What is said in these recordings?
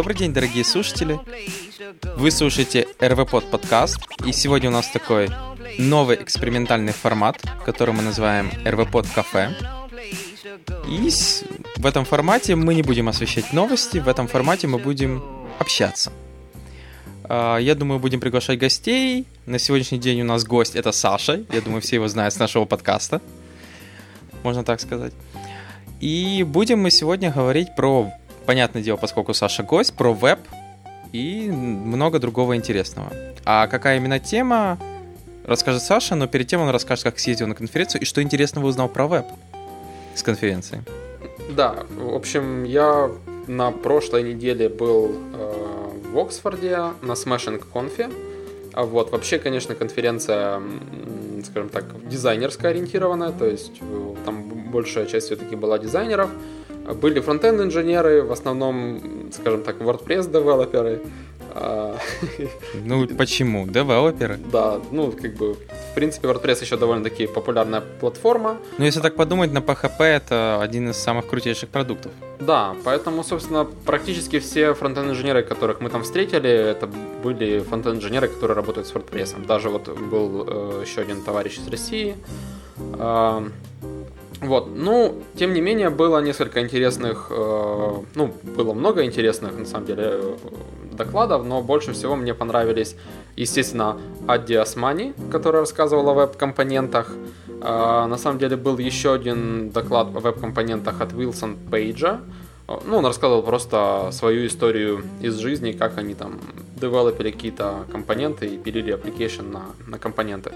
Добрый день, дорогие слушатели. Вы слушаете РВПод подкаст, и сегодня у нас такой новый экспериментальный формат, который мы называем РВПод кафе. И в этом формате мы не будем освещать новости, в этом формате мы будем общаться. А, я думаю, будем приглашать гостей. На сегодняшний день у нас гость это Саша. Я думаю, все его знают с нашего подкаста. Можно так сказать. И будем мы сегодня говорить про понятное дело, поскольку Саша гость, про веб и много другого интересного. А какая именно тема, расскажет Саша, но перед тем он расскажет, как съездил на конференцию и что интересного узнал про веб с конференции. Да, в общем, я на прошлой неделе был э, в Оксфорде на Smashing Conf. А вот, вообще, конечно, конференция, скажем так, дизайнерская ориентированная, то есть э, там большая часть все-таки была дизайнеров. Были фронтенд инженеры, в основном, скажем так, WordPress девелоперы. А, ну, почему? Девелоперы? Да, ну, как бы, в принципе, WordPress еще довольно-таки популярная платформа. Ну, если так подумать, на PHP это один из самых крутейших продуктов. Да, поэтому, собственно, практически все фронтенд-инженеры, которых мы там встретили, это были фронтенд-инженеры, которые работают с WordPress. Даже вот был э, еще один товарищ из России, э, вот, ну, тем не менее, было несколько интересных, э, ну, было много интересных, на самом деле, э, докладов, но больше всего мне понравились, естественно, Адди Османи, который рассказывал о веб-компонентах. Э, на самом деле, был еще один доклад о веб-компонентах от Wilson Пейджа. Ну, он рассказывал просто свою историю из жизни, как они там девелопили какие-то компоненты и пилили application на, на компоненты.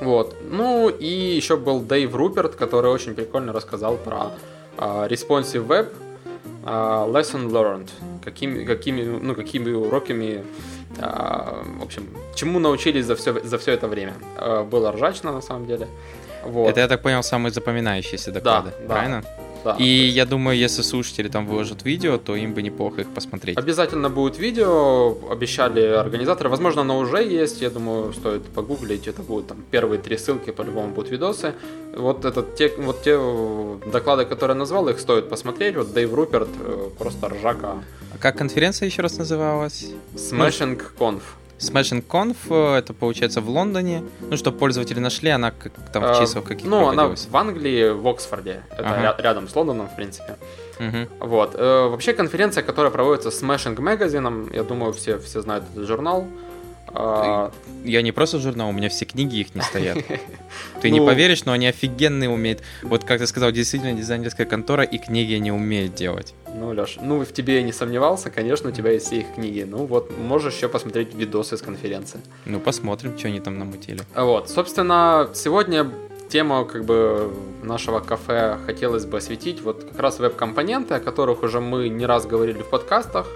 Вот. Ну и еще был Дэйв Руперт, который очень прикольно рассказал про uh, Responsive Web, uh, Lesson Learned, какими, какими, ну, какими уроками, uh, в общем, чему научились за все, за все это время. Uh, было ржачно на самом деле. Вот. Это, я так понял, самые запоминающиеся доклады, да, правильно? Да. Да. И я думаю, если слушатели там выложат видео, то им бы неплохо их посмотреть. Обязательно будет видео, обещали организаторы. Возможно, оно уже есть, я думаю, стоит погуглить. Это будут там первые три ссылки, по-любому будут видосы. Вот, этот, те, вот те доклады, которые я назвал, их стоит посмотреть. Вот Дэйв Руперт, э, просто ржака. А как конференция еще раз называлась? Smashing Conf. Smashing Conf, э, это получается в Лондоне. Ну, чтобы пользователи нашли, она как, там в числах каких Ну, она в Англии, в Оксфорде. Это ага. рядом с Лондоном, в принципе. Угу. Вот. Э, вообще конференция, которая проводится Smashing Magazine, я думаю, все, все знают этот журнал. А... Я не просто журнал, у меня все книги их не стоят. Ты не ну. поверишь, но они офигенные умеют. Вот как ты сказал, действительно дизайнерская контора и книги они умеют делать. Ну, Леш, ну в тебе я не сомневался, конечно, у тебя есть все их книги. Ну вот, можешь еще посмотреть видосы с конференции. Ну, посмотрим, что они там намутили. Вот, собственно, сегодня тему как бы нашего кафе хотелось бы осветить. Вот как раз веб-компоненты, о которых уже мы не раз говорили в подкастах.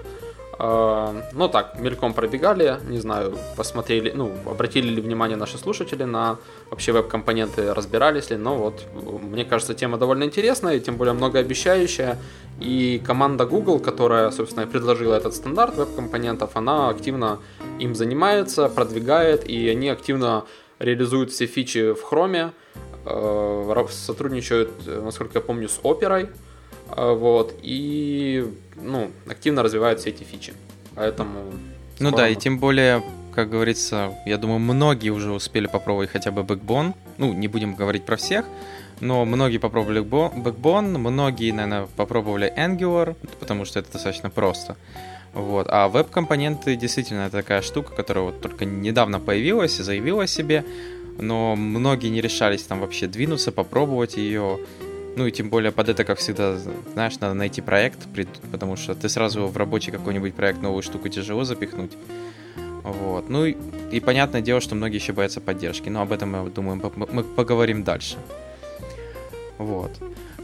А, ну так, мельком пробегали, не знаю, посмотрели, ну, обратили ли внимание наши слушатели на вообще веб-компоненты, разбирались ли, но вот, мне кажется, тема довольно интересная, тем более многообещающая, и команда Google, которая, собственно, предложила этот стандарт веб-компонентов, она активно им занимается, продвигает, и они активно реализуют все фичи в Chrome, э, сотрудничают, насколько я помню, с Opera, вот, и ну, активно развивают все эти фичи. Поэтому... Ну да, и тем более, как говорится, я думаю, многие уже успели попробовать хотя бы Backbone. Ну, не будем говорить про всех, но многие попробовали Backbone, многие, наверное, попробовали Angular, потому что это достаточно просто. Вот. А веб-компоненты действительно это такая штука, которая вот только недавно появилась и заявила о себе, но многие не решались там вообще двинуться, попробовать ее. Ну и тем более под это, как всегда, знаешь, надо найти проект, потому что ты сразу в рабочий какой-нибудь проект новую штуку тяжело запихнуть. Вот. Ну и, и понятное дело, что многие еще боятся поддержки. Но об этом, мы думаем, мы поговорим дальше. Вот.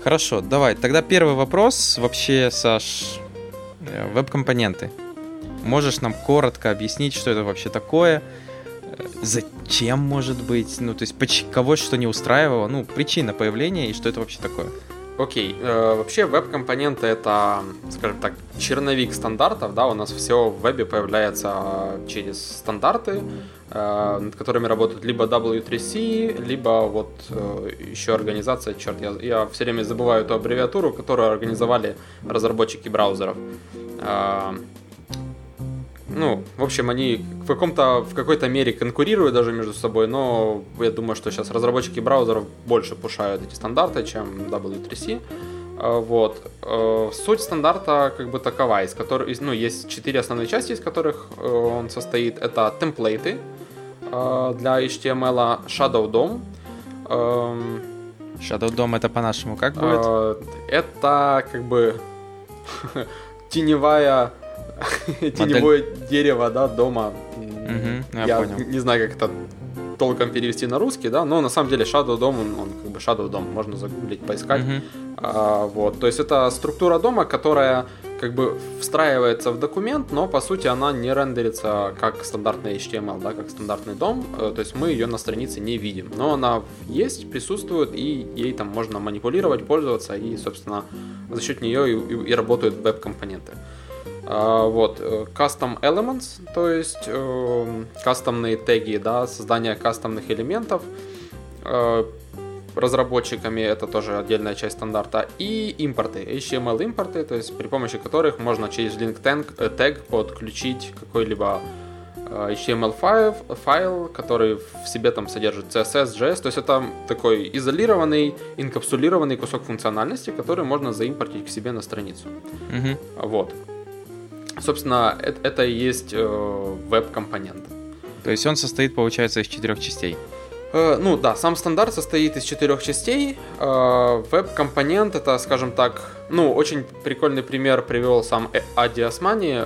Хорошо, давай. Тогда первый вопрос. Вообще, Саш, э, веб-компоненты. Можешь нам коротко объяснить, что это вообще такое? Зачем может быть, ну, то есть кого что не устраивало, ну, причина появления и что это вообще такое. Окей, okay. э, вообще веб-компоненты это, скажем так, черновик стандартов, да, у нас все в вебе появляется через стандарты, э, над которыми работают либо W3C, либо вот э, еще организация, черт, я, я все время забываю эту аббревиатуру, которую организовали разработчики браузеров. Э, ну, в общем, они в каком-то в какой-то мере конкурируют даже между собой, но я думаю, что сейчас разработчики браузеров больше пушают эти стандарты, чем W3C. А, вот. Э, суть стандарта как бы такова, из которых, ну, есть четыре основные части, из которых э, он состоит. Это темплейты э, для HTML, Shadow DOM. Эм, Shadow DOM это по-нашему как будет? Это как бы теневая теневое дерево, да, дома. Я, не знаю, как это толком перевести на русский, да, но на самом деле Shadow Dom, он, он как бы Shadow Dom, можно загуглить, поискать. Uh-huh. А, вот, то есть это структура дома, которая как бы встраивается в документ, но по сути она не рендерится как стандартный HTML, да, как стандартный дом, э, то есть мы ее на странице не видим, но она есть, присутствует, и ей там можно манипулировать, пользоваться, и, собственно, за счет нее и, и, и работают веб-компоненты. А, вот, э, custom elements, то есть э, кастомные теги, да, создание кастомных элементов э, разработчиками, это тоже отдельная часть стандарта, и импорты, HTML импорты, то есть при помощи которых можно через link tag, тег подключить какой-либо HTML файл, файл, который в себе там содержит CSS, JS, то есть это такой изолированный, инкапсулированный кусок функциональности, который можно заимпортить к себе на страницу. Mm-hmm. Вот. Собственно, это, это и есть э, веб-компонент. То есть он состоит, получается, из четырех частей? Э, ну да, сам стандарт состоит из четырех частей. Э, веб-компонент это, скажем так, ну, очень прикольный пример привел сам Ади Османи.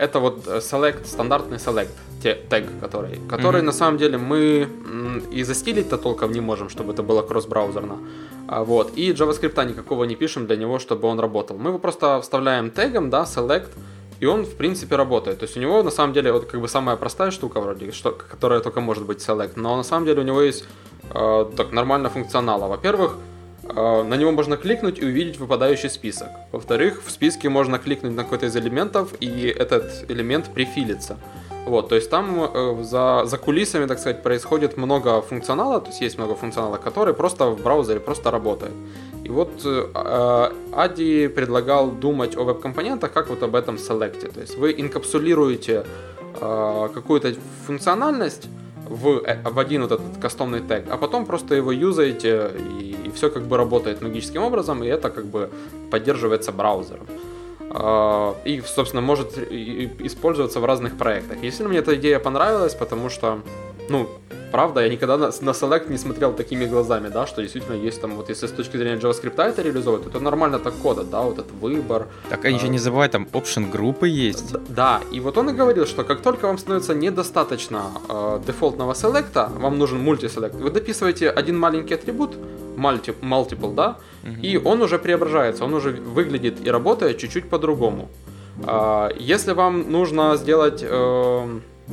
Э, это вот select, стандартный select тег, который, который mm-hmm. на самом деле мы и застилить-то толком не можем, чтобы это было кросс-браузерно. А, вот. И JavaScript никакого не пишем для него, чтобы он работал. Мы его просто вставляем тегом, да, select, и он, в принципе, работает. То есть у него, на самом деле, вот как бы самая простая штука вроде, что, которая только может быть select, но на самом деле у него есть э, так нормально функционала. Во-первых, э, на него можно кликнуть и увидеть выпадающий список. Во-вторых, в списке можно кликнуть на какой-то из элементов, и этот элемент прифилится. Вот, то есть там э, за, за кулисами, так сказать, происходит много функционала, то есть есть много функционала, который просто в браузере просто работает. И вот э, э Ади предлагал думать о веб-компонентах как вот об этом селекте. То есть вы инкапсулируете э, какую-то функциональность в, э, в один вот этот кастомный тег, а потом просто его юзаете, и, и все как бы работает магическим образом, и это как бы поддерживается браузером. А, и, собственно, может использоваться в разных проектах. Если мне эта идея понравилась, потому что, ну, правда, я никогда на, на Select не смотрел такими глазами, да, что действительно есть там, вот если с точки зрения JavaScript это реализовывать, то это нормально так кода, да, вот этот выбор. Так, а, же не забывай, там option группы есть. Да, и вот он и говорил, что как только вам становится недостаточно э, дефолтного селекта, вам нужен мультиселект, вы дописываете один маленький атрибут, multi, multiple, да, угу. и он уже преображается, он уже выглядит и работает чуть-чуть по-другому. А, если вам нужно сделать э, э,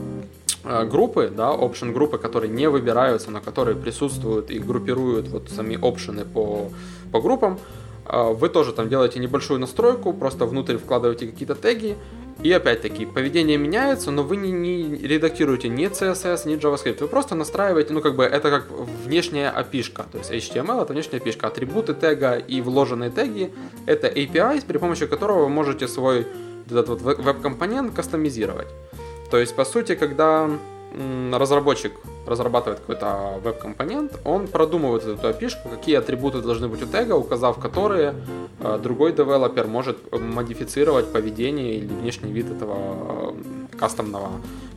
группы, да, option группы, которые не выбираются, но которые присутствуют и группируют вот сами опшены по, по группам, э, вы тоже там делаете небольшую настройку, просто внутрь вкладываете какие-то теги, и опять-таки, поведение меняется, но вы не, не редактируете ни CSS, ни JavaScript. Вы просто настраиваете, ну как бы это как внешняя api. То есть HTML это внешняя api. Атрибуты тега и вложенные теги это API, при помощи которого вы можете свой этот вот веб-компонент кастомизировать. То есть, по сути, когда разработчик разрабатывает какой-то веб-компонент, он продумывает эту api какие атрибуты должны быть у тега, указав которые э, другой девелопер может модифицировать поведение или внешний вид этого э, кастомного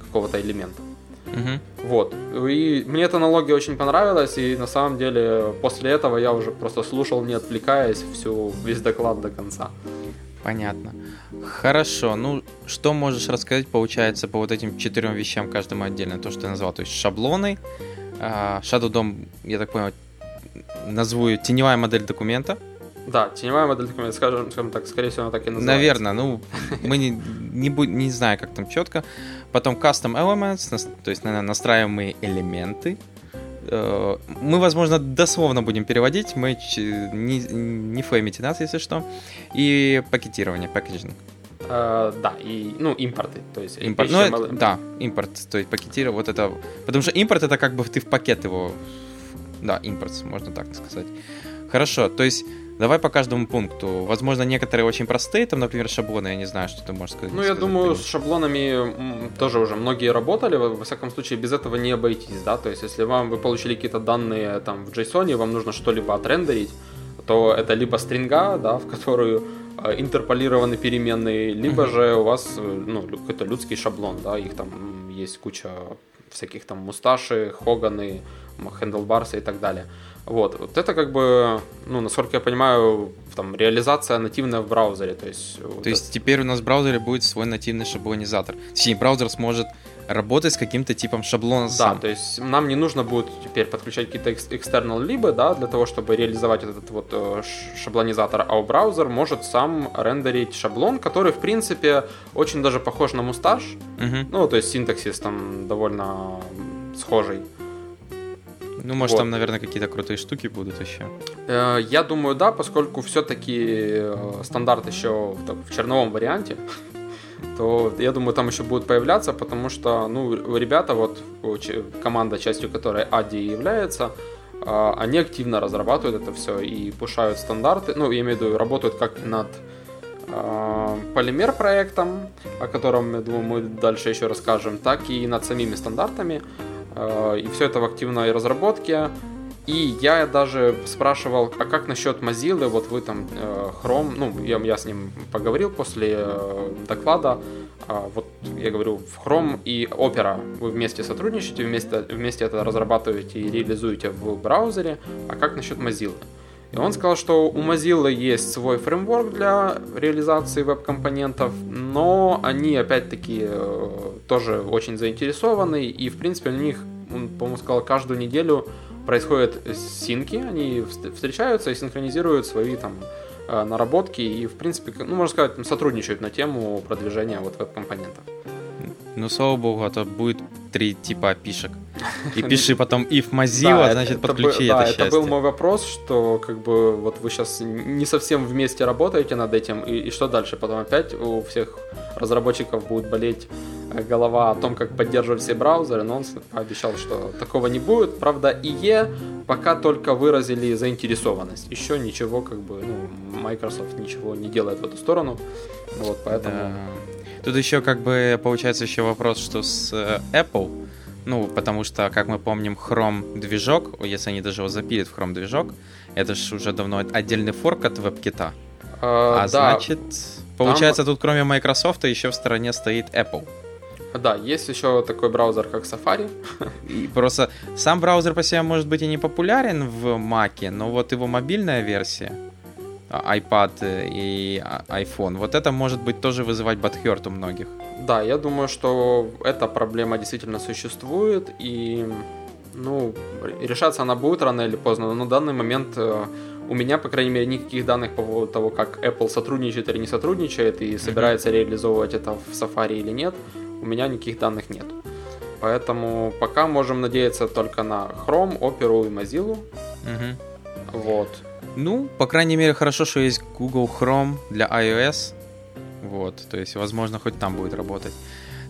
какого-то элемента. Угу. Вот. И мне эта аналогия очень понравилась, и на самом деле после этого я уже просто слушал, не отвлекаясь, всю, весь доклад до конца. Понятно. Хорошо. Ну, что можешь рассказать, получается, по вот этим четырем вещам каждому отдельно? То, что ты назвал, то есть шаблоны, а, Shadow DOM, я так понял, назову ее теневая модель документа. Да, теневая модель документа, скажем, скажем так, скорее всего, она так и называется. Наверное, ну, мы не, не, не знаю, как там четко. Потом Custom Elements, то есть, наверное, настраиваемые элементы. Э, мы, возможно, дословно будем переводить, мы не, не флеймите нас, если что. И пакетирование, пакетинг. Э, да, и, ну, импорты, то есть... Импорт, ну, это, да, импорт, то есть пакетировать, вот это... Потому что импорт это как бы ты в пакет его... Да, импорт, можно так сказать. Хорошо, то есть Давай по каждому пункту. Возможно, некоторые очень простые, там, например, шаблоны, я не знаю, что ты можешь сказать. Ну, я думаю, с шаблонами тоже уже многие работали, во всяком случае, без этого не обойтись, да, то есть, если вам, вы получили какие-то данные там в JSON, вам нужно что-либо отрендерить, то это либо стринга, да, в которую э, интерполированы переменные, либо mm-hmm. же у вас э, ну, какой-то людский шаблон, да, их там есть куча всяких там мусташи, хоганы, хендлбарсы и так далее. Вот, вот это как бы, ну, насколько я понимаю, там реализация нативная в браузере, то есть. То вот есть это... теперь у нас в браузере будет свой нативный шаблонизатор. Точнее, браузер сможет работать с каким-то типом шаблона да, сам. то есть нам не нужно будет теперь подключать какие-то external либо, да, для того, чтобы реализовать этот вот э, шаблонизатор, а у браузер может сам рендерить шаблон, который, в принципе, очень даже похож на мусташ. Угу. Ну, то есть синтаксис там довольно схожий. Ну, может, вот. там, наверное, какие-то крутые штуки будут еще. Э, я думаю, да, поскольку все-таки э, стандарт еще в черновом варианте, то я думаю, там еще будут появляться, потому что, ну, ребята, вот команда, частью которой Ади является, э, они активно разрабатывают это все и пушают стандарты. Ну, я имею в виду, работают как над полимер проектом, о котором, я думаю, мы дальше еще расскажем, так и над самими стандартами. Э, и все это в активной разработке. И я даже спрашивал, а как насчет Mozilla, вот вы там э, Chrome, ну, я, я с ним поговорил после э, доклада, вот я говорю, в Chrome и Opera вы вместе сотрудничаете, вместе, вместе это разрабатываете и реализуете в браузере, а как насчет Mozilla? И он сказал, что у Mozilla есть свой фреймворк для реализации веб-компонентов, но они, опять-таки, э, тоже очень заинтересованы, и, в принципе, у них, он, по-моему, сказал, каждую неделю происходят синки, они встречаются и синхронизируют свои там э, наработки и, в принципе, ну, можно сказать, сотрудничают на тему продвижения вот веб-компонентов. Ну, слава богу, а то будет три типа опишек. И пиши потом if Mozilla, да, значит, это, подключи это, это Да, счастье. это был мой вопрос, что как бы вот вы сейчас не совсем вместе работаете над этим, и, и что дальше? Потом опять у всех разработчиков будет болеть э, голова о том, как поддерживать все браузеры, но он пообещал, что такого не будет. Правда, IE пока только выразили заинтересованность. Еще ничего, как бы, ну, Microsoft ничего не делает в эту сторону. Вот, поэтому... Да. Тут еще как бы получается еще вопрос, что с э, Apple, ну, потому что, как мы помним, Chrome движок, если они даже его запилят в Chrome движок, это же уже давно отдельный форк от WebKit. А, а да. значит, получается, Там... тут кроме Microsoft еще в стороне стоит Apple. Да, есть еще такой браузер, как Safari. И просто сам браузер по себе может быть и не популярен в Mac, но вот его мобильная версия, iPad и iPhone. Вот это может быть тоже вызывать бадхерт у многих. Да, я думаю, что эта проблема действительно существует, и ну, решаться она будет рано или поздно, но на данный момент э, у меня, по крайней мере, никаких данных по поводу того, как Apple сотрудничает или не сотрудничает и собирается реализовывать это в Safari или нет, у меня никаких данных нет. Поэтому пока можем надеяться только на Chrome, Opera и Mozilla. Угу. Вот. Ну, по крайней мере, хорошо, что есть Google Chrome для iOS. Вот, то есть, возможно, хоть там будет работать.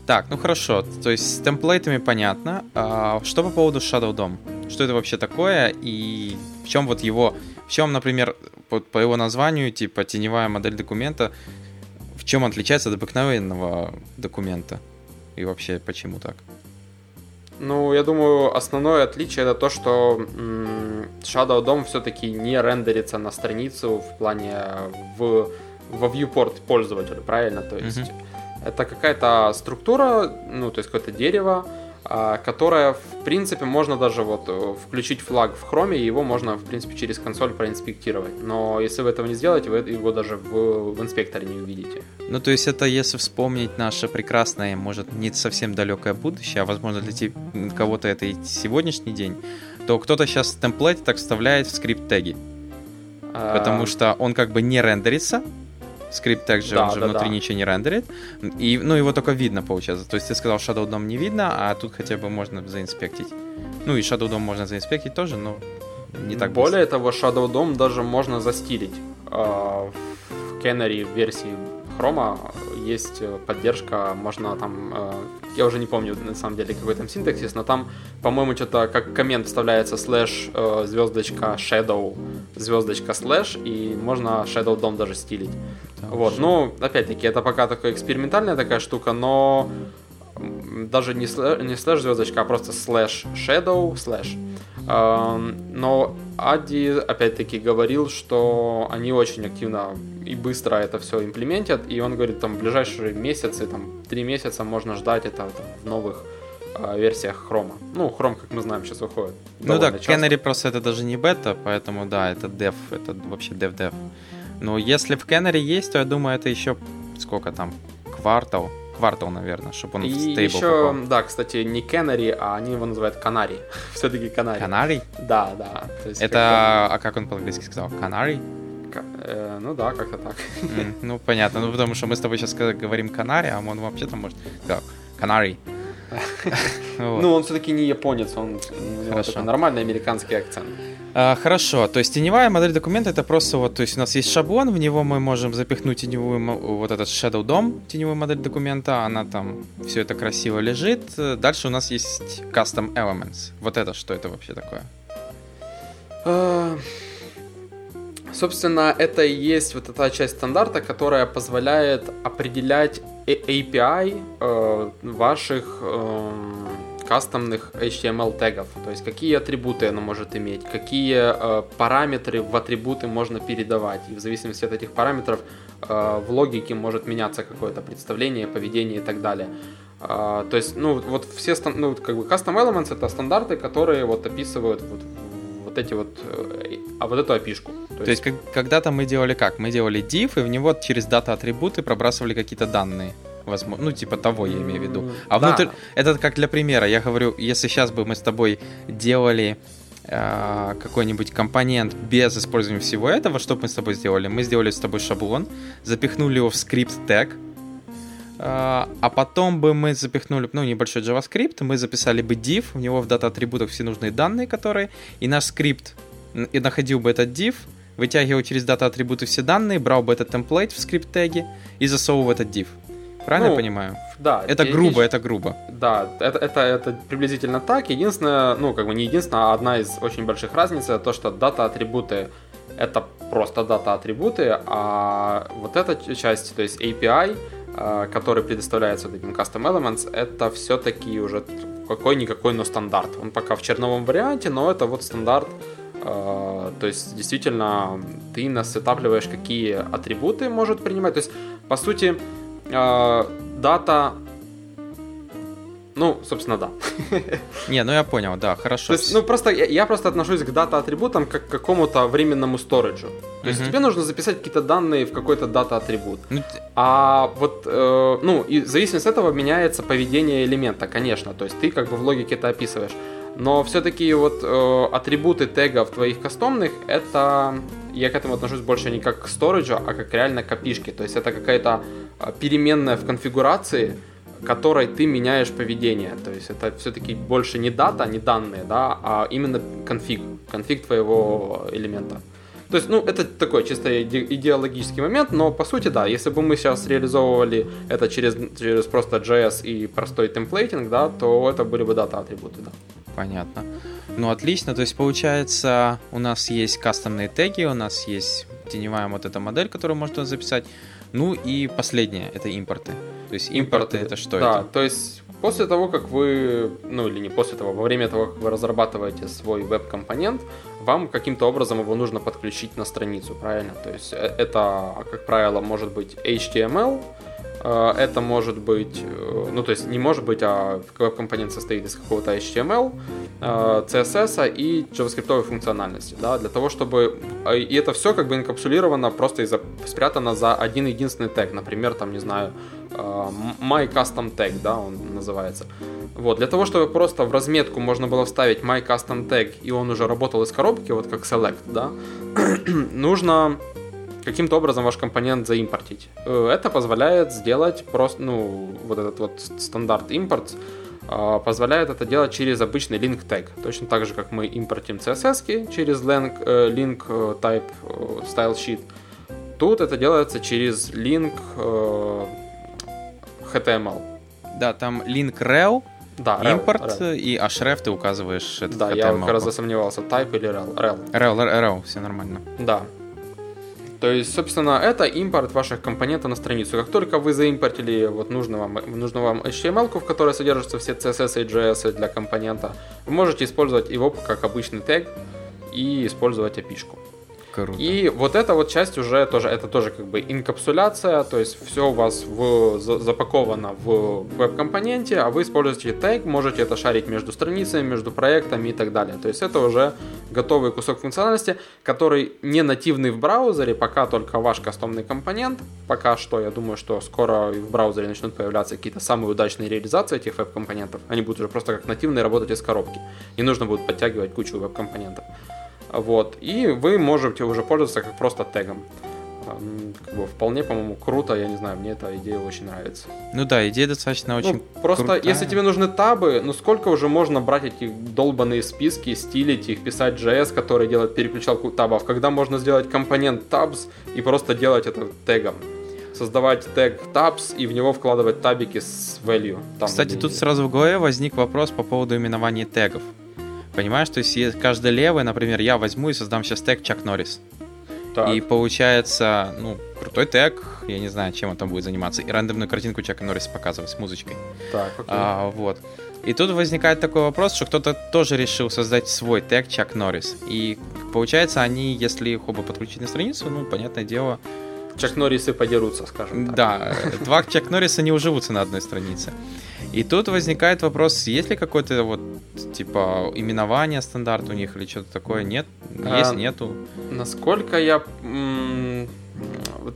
Так, ну хорошо, то есть с темплейтами понятно. А, что по поводу Shadow DOM? Что это вообще такое и в чем вот его, в чем, например, по, по его названию, типа теневая модель документа, в чем отличается от обыкновенного документа? И вообще почему так? Ну, я думаю, основное отличие это то, что Shadow DOM все-таки не рендерится на страницу в плане в, во viewport пользователя, правильно? То есть mm-hmm. это какая-то структура, ну, то есть какое-то дерево, которая, в принципе, можно даже вот э, включить флаг в хроме, и его можно, в принципе, через консоль проинспектировать. Но если вы этого не сделаете, вы его даже в, в инспекторе не увидите. Ну, то есть это если вспомнить наше прекрасное, может, не совсем далекое будущее, а, возможно, для кого-то это и сегодняшний день, то кто-то сейчас template так вставляет в скрипт теги. А... Потому что он как бы не рендерится, Скрипт также да, он же да, внутри да. ничего не рендерит. И, ну, его только видно, получается. То есть ты сказал, Shadow DOM не видно, а тут хотя бы можно заинспектить. Ну и Shadow DOM можно заинспектить тоже, но не так Более быстро. того, Shadow DOM даже можно застилить. А, в Canary версии Chrome есть поддержка, можно там, я уже не помню на самом деле какой там синтаксис, но там, по-моему, что-то как коммент вставляется слэш звездочка shadow звездочка слэш, и можно shadow DOM даже стилить. Да, вот, ну, опять-таки, это пока такая экспериментальная такая штука, но даже не слэш, не слэш звездочка, а просто слэш shadow слэш. Но Адди опять-таки говорил, что они очень активно и быстро это все имплементят, и он говорит, там в ближайшие месяцы, там три месяца можно ждать это там, в новых э, версиях хрома. Ну, хром, как мы знаем, сейчас выходит. Ну да, Canary просто это даже не бета, поэтому да, это dev, это вообще dev-dev. Но если в Canary есть, то я думаю, это еще сколько там, квартал, квартал, наверное, чтобы он и в стейбл еще, попал. да, кстати, не Canary, а они его называют Канари. Все-таки Канари. Канари? Да, да. Это, как... а как он по-английски сказал? Канари? Э, ну да, как-то так. Mm, ну понятно, ну потому что мы с тобой сейчас говорим Канари, а он вообще-то может... Да, Канари. Ну, он все-таки не японец, он такой нормальный американский акцент. А, хорошо, то есть теневая модель документа это просто вот, то есть у нас есть шаблон, в него мы можем запихнуть теневую, вот этот Shadow DOM, теневую модель документа, она там, все это красиво лежит. Дальше у нас есть Custom Elements. Вот это что это вообще такое? А, собственно, это и есть вот эта часть стандарта, которая позволяет определять API э, ваших э, кастомных HTML тегов, то есть какие атрибуты оно может иметь, какие э, параметры в атрибуты можно передавать, и в зависимости от этих параметров э, в логике может меняться какое-то представление, поведение и так далее. Э, то есть, ну, вот все, ну, как бы custom elements это стандарты, которые вот описывают вот, вот эти вот, э, а вот эту опишку. То, То есть, есть когда-то мы делали как? Мы делали div, и в него через дата-атрибуты пробрасывали какие-то данные возможно, ну, типа того я имею в виду. А да. внутрь, это как для примера, я говорю, если сейчас бы мы с тобой делали э, какой-нибудь компонент без использования всего этого, что бы мы с тобой сделали? Мы сделали с тобой шаблон, запихнули его в скрипт тег, э, а потом бы мы запихнули, ну, небольшой JavaScript, мы записали бы div, в него в дата-атрибутах все нужные данные, которые, и наш скрипт и находил бы этот div, вытягивал через дата-атрибуты все данные, брал бы этот темплейт в скрипт-теге и засовывал в этот div. Правильно ну, я понимаю? Да. Это грубо, это грубо. Да, это, это, это приблизительно так. Единственное, ну, как бы не единственное, а одна из очень больших разниц, это то, что дата-атрибуты это просто дата-атрибуты, а вот эта часть, то есть API, а, который предоставляется этим Custom Elements, это все-таки уже какой-никакой, но стандарт. Он пока в черновом варианте, но это вот стандарт, а, то есть действительно ты насетапливаешь, какие атрибуты может принимать. То есть, по сути, э, дата ну, собственно, да. Не, ну я понял, да, хорошо. То есть, ну просто я, я просто отношусь к дата-атрибутам как к какому-то временному сториджу. То есть тебе нужно записать какие-то данные в какой-то дата-атрибут. Ну, а вот, э, ну, и в зависимости от этого меняется поведение элемента, конечно. То есть ты как бы в логике это описываешь. Но все-таки вот э, атрибуты тегов твоих кастомных, это я к этому отношусь больше не как к сториджу, а как реально к API. То есть это какая-то э, переменная в конфигурации, которой ты меняешь поведение. То есть это все-таки больше не дата, не данные, да, а именно конфиг, конфиг твоего элемента. То есть, ну, это такой чисто идеологический момент, но по сути, да, если бы мы сейчас реализовывали это через, через просто JS и простой темплейтинг, да, то это были бы дата-атрибуты, да. Понятно. Ну, отлично. То есть, получается, у нас есть кастомные теги, у нас есть теневая вот эта модель, которую можно записать. Ну и последнее, это импорты. То есть импорты, импорты это что да, это? то есть после того, как вы, ну или не после того, во время того, как вы разрабатываете свой веб-компонент, вам каким-то образом его нужно подключить на страницу, правильно? То есть э, это, как правило, может быть HTML, это может быть, э, ну то есть не может быть, а веб-компонент состоит из какого-то HTML, э, CSS и JavaScript функциональности, да, для того, чтобы... И это все как бы инкапсулировано просто из спрятано за один единственный тег, например, там, не знаю, my custom tag, да, он называется. Вот, для того, чтобы просто в разметку можно было вставить my custom tag, и он уже работал из коробки, вот как select, да, нужно каким-то образом ваш компонент заимпортить. Э, это позволяет сделать просто, ну, вот этот вот стандарт импорт, а, позволяет это делать через обычный link tag. Точно так же, как мы импортим CSS через link, э, link э, type style sheet. Тут это делается через link HTML. Да, там link rel, Да, rel, импорт, rel. и href ты указываешь этот Да, я HTML. как раз засомневался, type или rel. rel. rel, rel, rel, все нормально. Да. То есть, собственно, это импорт ваших компонентов на страницу. Как только вы заимпортили вот нужную вам, нужную вам HTML, в которой содержатся все CSS и JS для компонента, вы можете использовать его как обычный тег и использовать API-шку. Круто. И вот эта вот часть уже тоже, это тоже как бы инкапсуляция, то есть все у вас в, за- запаковано в веб-компоненте, а вы используете тег, можете это шарить между страницами, между проектами и так далее. То есть это уже готовый кусок функциональности, который не нативный в браузере, пока только ваш кастомный компонент. Пока что, я думаю, что скоро в браузере начнут появляться какие-то самые удачные реализации этих веб-компонентов. Они будут уже просто как нативные работать из коробки. Не нужно будет подтягивать кучу веб-компонентов. Вот. И вы можете уже пользоваться как просто тегом. Как бы вполне, по-моему, круто, я не знаю, мне эта идея очень нравится. Ну да, идея достаточно очень ну, просто, крутая. если тебе нужны табы, ну сколько уже можно брать эти долбанные списки, стилить их, писать JS, который делает переключалку табов, когда можно сделать компонент tabs и просто делать это тегом. Создавать тег tabs и в него вкладывать табики с value. Там, Кстати, тут сразу в голове возник вопрос по поводу именования тегов. Понимаешь, то есть каждый левый, например, я возьму и создам сейчас тег Чак Норрис. Так. И получается, ну, крутой тег, я не знаю, чем он там будет заниматься, и рандомную картинку Чака Норриса показывать с музычкой. Так, окей. А, вот. И тут возникает такой вопрос, что кто-то тоже решил создать свой тег Чак Норрис. И получается, они, если их оба подключить на страницу, ну, понятное дело, Чак Норрисы подерутся, скажем так. да, два Чак Норриса не уживутся на одной странице. И тут возникает вопрос, есть ли какое-то вот, типа, именование стандарт у них или что-то такое? Нет? Есть, А, нету? Насколько я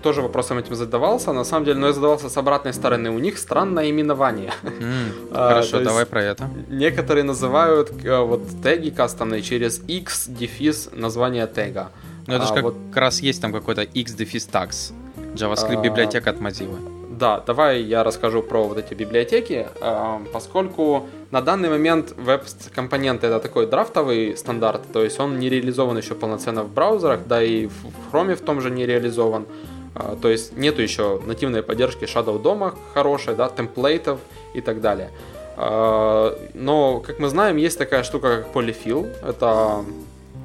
тоже вопросом этим задавался, на самом деле, но я задавался с обратной стороны. У них странное именование. А, Хорошо, давай про это. Некоторые называют э, вот теги кастомные через x дефис название тега. Ну, это же А, как вот- раз есть там какой-то x tags. JavaScript А, библиотека от Mozilla. Да, давай я расскажу про вот эти библиотеки, э, поскольку на данный момент веб-компоненты это такой драфтовый стандарт, то есть он не реализован еще полноценно в браузерах, да и в Chrome в том же не реализован. А, То есть нету еще нативной поддержки Shadow DOM хорошей, да, темплейтов и так далее. А, Но, как мы знаем, есть такая штука, как Polyfill. Это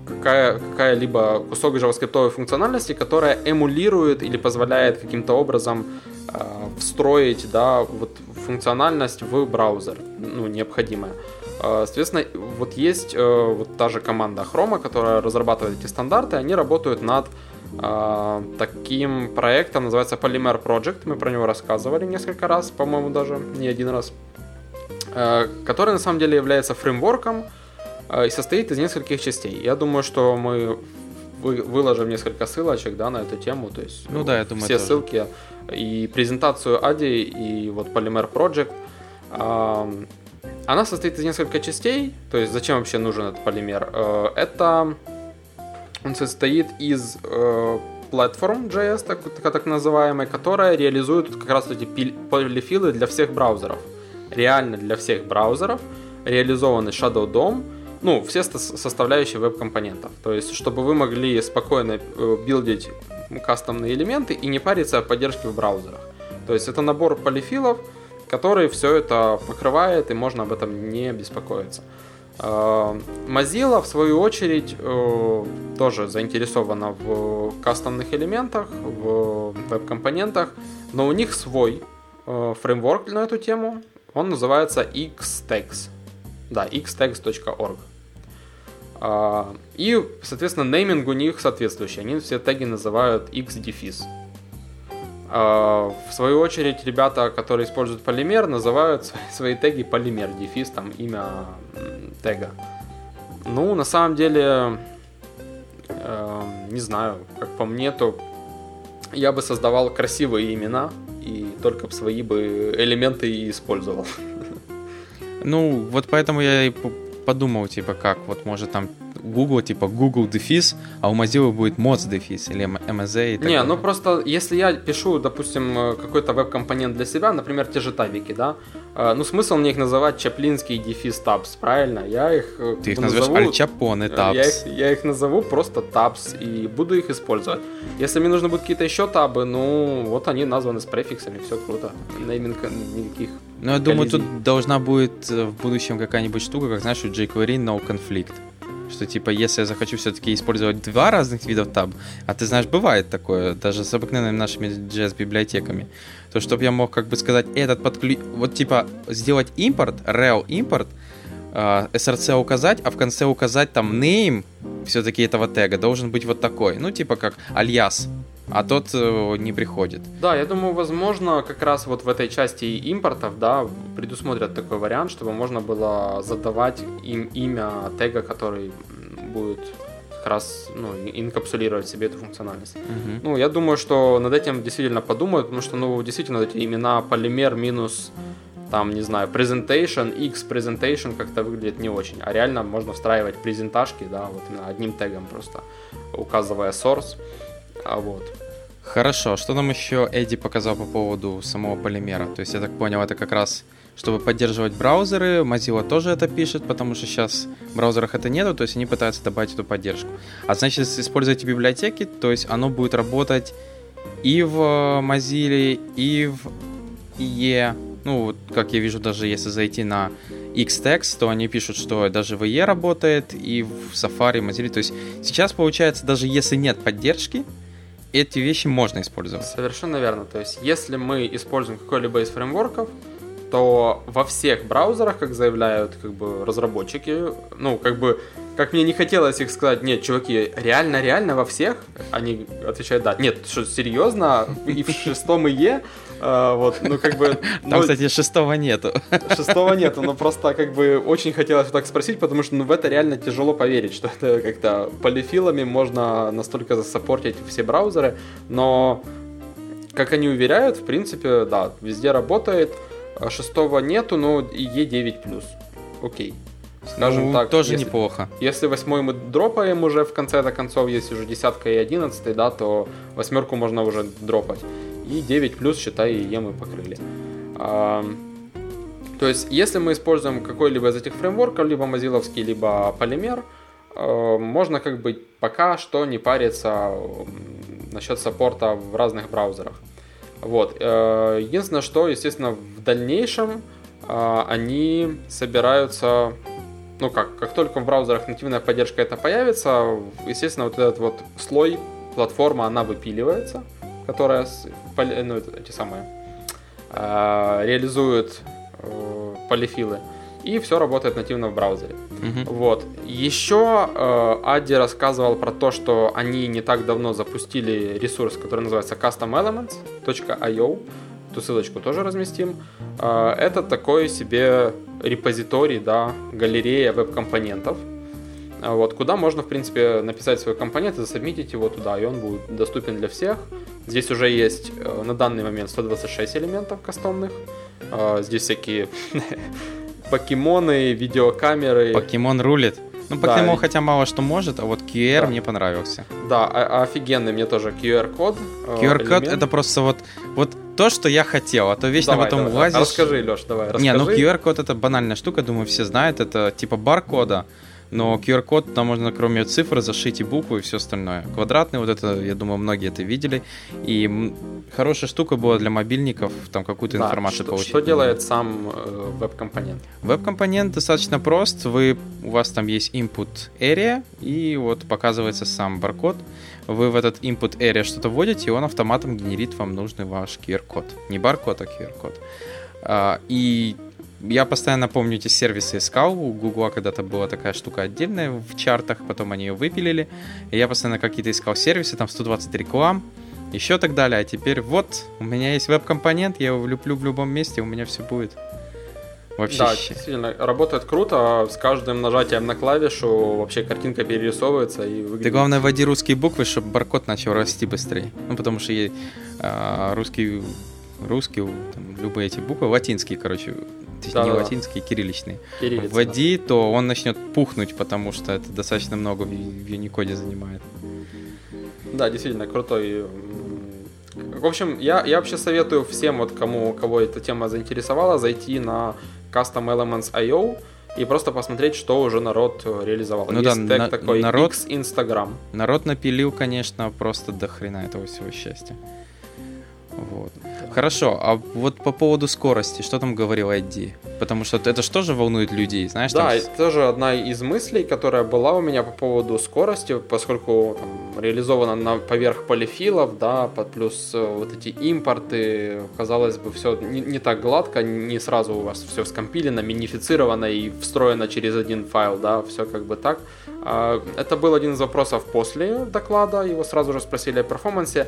какая, какая-либо кусок JavaScript функциональности, которая эмулирует или позволяет каким-то образом э, встроить да, вот, функциональность в браузер, ну, необходимая. Э, Соответственно, вот есть э, вот та же команда Chrome, которая разрабатывает эти стандарты, они работают над э, таким проектом, называется Polymer Project, мы про него рассказывали несколько раз, по-моему, даже не один раз, э, который на самом деле является фреймворком, и состоит из нескольких частей. Я думаю, что мы вы- выложим несколько ссылочек да, на эту тему. То есть Ну да, я думаю, все тоже. ссылки и презентацию Ади и вот Polymer Project. Ам, Она состоит из нескольких частей. То есть зачем вообще нужен этот полимер? Э, Это он состоит из э, платформ JS, так, так, называемой, которая реализует как раз эти полифилы для всех браузеров. Реально для всех браузеров реализованы Shadow DOM, ну, все составляющие веб-компонентов. То есть, чтобы вы могли спокойно э, билдить кастомные элементы и не париться о поддержке в браузерах. То есть, это набор полифилов, который все это покрывает, и можно об этом не беспокоиться. Э, Mozilla, в свою очередь, э, тоже заинтересована в кастомных элементах, в веб-компонентах, но у них свой фреймворк на эту тему. Он называется xtex. Да, xtex.org. А, И, соответственно, нейминг у них соответствующий. Они все теги называют xdefis. А, В свою очередь, ребята, которые используют полимер, называют свои- теги полимер, дефис, там имя тега. Ну, на самом деле, э, не знаю, как по мне, то я бы создавал красивые имена и только свои бы элементы и использовал. Ну, вот поэтому я и подумал, типа, как, вот, может, там Google, типа Google дефис, а у Mozilla будет Moz дефис или MZ и так Не, далее. ну просто если я пишу, допустим, э, какой-то веб-компонент для себя, например, те же табики, да, э, ну смысл мне их называть Чаплинский дефис табс, правильно? Я их э, Ты их назову- назовешь Альчапоне, Э, Табс. Я их, я их назову просто табс и буду их использовать. Если мне нужны будут какие-то еще табы, ну вот они названы с префиксами, все круто. Нейминг никаких. Ну, я думаю, тут должна будет э, в будущем какая-нибудь штука, как, знаешь, у jQuery no conflict. Что, типа, если я захочу все-таки использовать два разных видов таб, а ты знаешь, бывает такое, даже с обыкновенными нашими JS-библиотеками, то чтобы я мог, как бы сказать, этот подключ... Вот, типа, сделать импорт, rel импорт, src указать, а в конце указать там name все-таки этого тега должен быть вот такой. Ну, типа, как альяс. А тот э, не приходит. Да, я думаю, возможно, как раз вот в этой части импортов, да, предусмотрят такой вариант, чтобы можно было задавать им имя тега, который будет как раз ну, инкапсулировать себе эту функциональность. Мгм. Ну, я думаю, что над этим действительно подумают, потому что, ну, действительно, эти имена полимер минус, там, не знаю, presentation, x presentation как-то выглядит не очень. А реально можно встраивать презентажки, да, вот именно одним тегом просто, указывая source. А вот. Хорошо, что нам еще Эдди показал по поводу самого полимера? То есть, я так понял, это как раз чтобы поддерживать браузеры. Mozilla тоже это пишет, потому что сейчас в браузерах это нету, то есть они пытаются добавить эту поддержку. А значит, если используете библиотеки, то есть оно будет работать и в Mozilla, и в IE. Ну, вот как я вижу, даже если зайти на Xtext, то они пишут, что даже в IE работает, и в Safari, Mozilla. То есть сейчас, получается, даже если нет поддержки, эти вещи можно использовать. Совершенно верно. То есть, если мы используем какой-либо из фреймворков, то во всех браузерах, как заявляют как бы разработчики, ну, как бы, как мне не хотелось их сказать, нет, чуваки, реально, реально во всех, они отвечают, да, нет, что, серьезно, и в шестом и е, А, вот, ну, как бы... Там, ну, кстати, шестого нету. Шестого нету, но просто как бы очень хотелось так спросить, потому что ну, в это реально тяжело поверить, что это как-то полифилами можно настолько засаппортить все браузеры, но как они уверяют, в принципе, да, везде работает. А Шестого нету, но и Е9+. Окей. Скажем Ну, так, тоже если, неплохо. если восьмой мы дропаем уже в конце-то концов, если уже десятка и одиннадцатый, да, то восьмерку можно уже дропать. И 9 плюс, считай, и Е мы покрыли. А, то есть, если мы используем какой-либо из этих фреймворков, либо мозиловский, либо полимер, э, можно как бы пока что не париться насчет саппорта в разных браузерах. Вот. э, Единственное, что, естественно, в дальнейшем э, они собираются ну как, как только в браузерах нативная поддержка это появится, естественно, вот этот вот слой платформа, она выпиливается, которая ну, эти самые э, реализует э, полифилы, и все работает нативно в браузере. Мгм. Вот. Еще э, Адди рассказывал про то, что они не так давно запустили ресурс, который называется customelements.io. Эту ссылочку тоже разместим. Э, это такой себе репозиторий, да, галерея веб-компонентов. А Вот, куда можно, в принципе, написать свой компонент и засобмитить его туда, и он будет доступен для всех. Здесь уже есть э, на данный момент 126 элементов кастомных. Э, Здесь всякие покемоны, видеокамеры. Покемон рулит. Ну, Да, Покемон и- хотя мало что может, а вот QR Да. мне понравился. Да, а- офигенный мне тоже QR-код. э, QR-код это просто вот, вот то, что я хотел, а то вечно Давай, потом давай, лазишь. Расскажи, Леш, давай, расскажи. Не, ну QR-код это банальная штука, думаю, все знают, это типа баркода, но QR-код там можно кроме цифр зашить и буквы и все остальное. Квадратный вот это, я думаю, многие это видели. И хорошая штука была для мобильников, там какую-то Да, информацию что, получить. что делает сам э, веб-компонент? Веб-компонент достаточно прост. Вы, у вас там есть input area, и вот показывается сам баркод. Вы в этот input area что-то вводите, и он автоматом генерит вам нужный ваш QR-код. Не баркод, а QR-код. А, и я постоянно помню эти сервисы искал. У Гугла когда-то была такая штука отдельная в чартах, потом они ее выпилили. И я постоянно какие-то искал сервисы, там 120 реклам, еще так далее. А теперь вот, у меня есть веб-компонент, я его влюблю в любом месте, у меня все будет. Вообще Да, действительно, работает круто, а с каждым нажатием на клавишу вообще картинка перерисовывается и выглядит... Ты главное вводи русские буквы, чтобы баркод начал расти быстрее. Ну, потому что а, русский русский, там, любые эти буквы, латинские, короче, Да, не да, латинские, кирилличные, Кириллица, вводи, то он начнет пухнуть, потому что это достаточно много в в Unicode занимает. Да, действительно, крутой. В общем, я, я вообще советую всем, вот кому, кого эта тема заинтересовала, зайти на Custom Elements IO и просто посмотреть, что уже народ э, реализовал. Ну Есть да, на- такой народ- X Instagram. Народ напилил, конечно, просто до хрена этого всего счастья. Хорошо, а вот по поводу скорости, что там говорил ID? Потому что это же тоже волнует людей, знаешь? Да, там это тоже одна из мыслей, которая была у меня по поводу скорости, поскольку там, реализована на поверх полифилов, да, под плюс э, вот эти импорты, казалось бы, все не, не так гладко, не сразу у вас все скомпилено, минифицировано и встроено через один файл, да, все как бы так. А, Это был один из вопросов после доклада, его сразу же спросили о перформансе.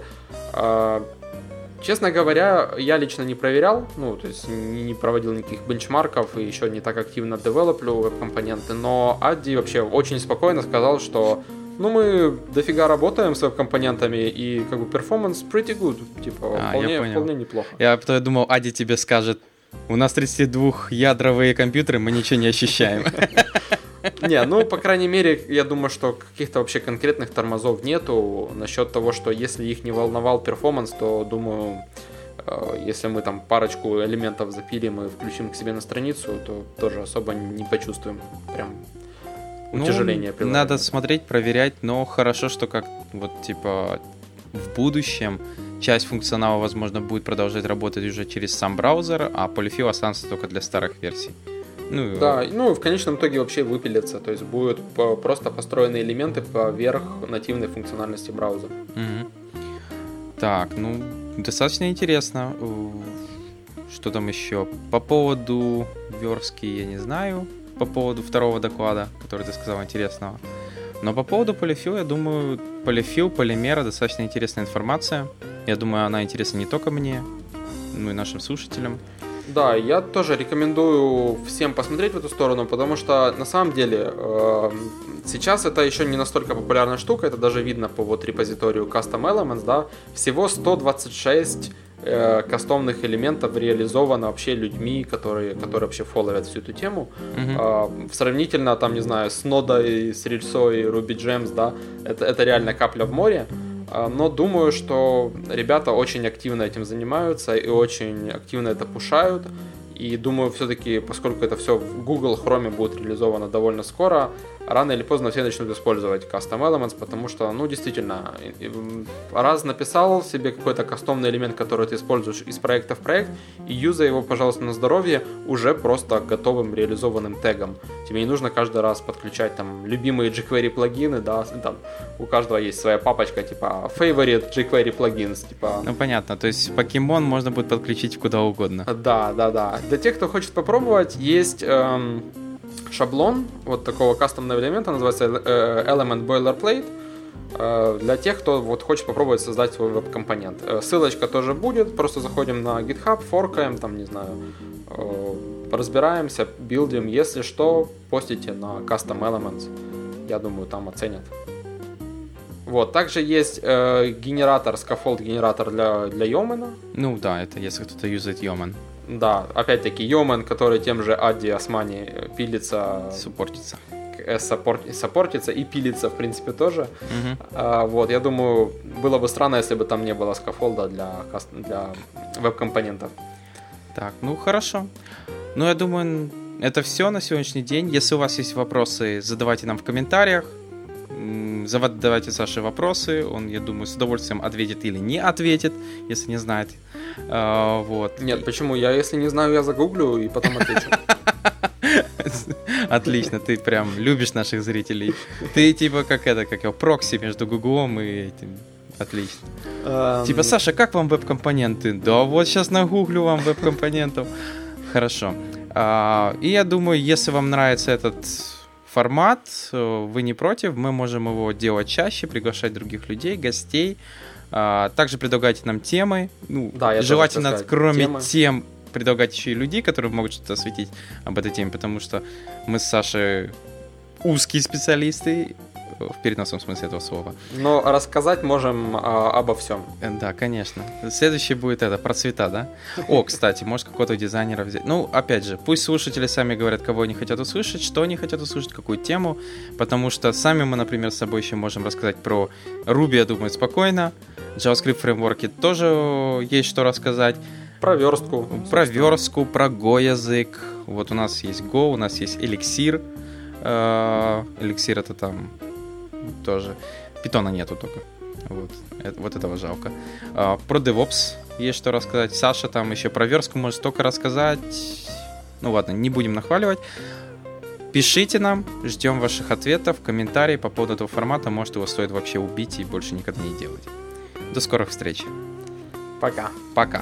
Честно говоря, я лично не проверял, ну, то есть не, проводил никаких бенчмарков и еще не так активно девелоплю веб-компоненты, но Адди вообще очень спокойно сказал, что ну, мы дофига работаем с веб-компонентами, и как бы перформанс pretty good, типа, А, я вполне, вполне неплохо. Я потом думал, Адди тебе скажет, у нас 32-ядровые компьютеры, мы ничего не ощущаем. Не, ну, по крайней мере, я думаю, что каких-то вообще конкретных тормозов нету. Насчет того, что если их не волновал перформанс, то, думаю, э, если мы там парочку элементов запилим и включим к себе на страницу, то тоже особо не почувствуем прям Ну, утяжеление приложения. Надо смотреть, проверять, но хорошо, что как вот типа в будущем часть функционала, возможно, будет продолжать работать уже через сам браузер, а полифил останется только для старых версий. Ну, Да, ну, в конечном итоге вообще выпилится, то есть будут просто построены элементы поверх нативной функциональности браузера. Мгм. Так, ну, достаточно интересно. Что там еще? По поводу верстки я не знаю. По поводу второго доклада, который ты сказал интересного. Но по поводу полифил, я думаю, полифил, полимера достаточно интересная информация. Я думаю, она интересна не только мне, ну и нашим слушателям. Да, я тоже рекомендую всем посмотреть в эту сторону, потому что на самом деле э, сейчас это еще не настолько популярная штука, это даже видно по вот репозиторию Custom Elements, да, всего 126 э, кастомных элементов реализовано вообще людьми, которые, которые вообще фолловят всю эту тему. Мгм. А, сравнительно, там, не знаю, с нодой, с рельсой, Ruby Gems, да, это, это реально капля в море. А, Но думаю, что ребята очень активно этим занимаются и очень активно это пушают. И думаю, все-таки, поскольку это все в Google Chrome будет реализовано довольно скоро, рано или поздно все начнут использовать Custom Elements, потому что, ну, действительно, раз написал себе какой-то кастомный элемент, который ты используешь из проекта в проект, и юзай его, пожалуйста, на здоровье уже просто готовым реализованным тегом. Тебе не нужно каждый раз подключать там любимые jQuery плагины, да, там у каждого есть своя папочка, типа favorite jQuery plugins, типа Ну понятно, то есть покемон можно будет подключить куда угодно. да, да, да. Для тех, кто хочет попробовать, есть эм, шаблон вот такого кастомного элемента, называется э, Element Boilerplate. Э, Для тех, кто вот хочет попробовать создать свой веб-компонент. Э, Ссылочка тоже будет, просто заходим на GitHub, форкаем, там, не знаю, э, разбираемся, билдим. Если что, постите на Custom Elements. Я думаю, там оценят. Вот, также есть э, генератор, scaffold генератор для, для Yeoman. Ну да, это если кто-то юзает Йоман, Да, опять-таки Йомен, который тем же Адди Османи пилится, суппортится. э, саппорт- саппортится и пилится, в принципе, тоже. Мгм. А, вот, я думаю, было бы странно, если бы там не было скафолда для, для веб-компонентов. Так, ну хорошо. Ну, я думаю, это все на сегодняшний день. Если у вас есть вопросы, задавайте нам в комментариях. Задавайте Саше вопросы. Он, я думаю, с удовольствием ответит или не ответит, если не знает. А, вот. Нет, почему? Я, если не знаю, я загуглю и потом отвечу. Отлично, ты прям любишь наших зрителей. Ты типа как это, как его, прокси между Гуглом и этим. Отлично. Эм, Типа, Саша, как вам веб-компоненты? Да вот сейчас нагуглю вам веб-компонентов. Хорошо. А, И я думаю, если вам нравится этот формат, э, вы не против, мы можем его делать чаще, приглашать других людей, гостей. А, Также предлагайте нам темы. Ну, Да, желательно, кроме темы. тем, предлагать еще и людей, которые могут что-то осветить об этой теме, потому что мы с Сашей узкие специалисты в переносном смысле этого слова. Но рассказать можем а, обо всем. Э, да, конечно. Следующий будет это, про цвета, да? О, кстати, может какого-то дизайнера взять. Ну, опять же, пусть слушатели сами говорят, кого они хотят услышать, что они хотят услышать, какую тему, потому что сами мы, например, с собой еще можем рассказать про Ruby, я думаю, спокойно. JavaScript фреймворки тоже есть что рассказать. Про верстку. Про верстку, про Go язык. Вот у нас есть Go, у нас есть Elixir. Эликсир это там тоже. Питона нету только. Вот, это, вот этого жалко. А, про DevOps есть что рассказать. Саша там еще про верстку может только рассказать. Ну ладно, не будем нахваливать. Пишите нам, ждем ваших ответов, комментарии по поводу этого формата. Может, его стоит вообще убить и больше никогда не делать. До скорых встреч. Пока. Пока.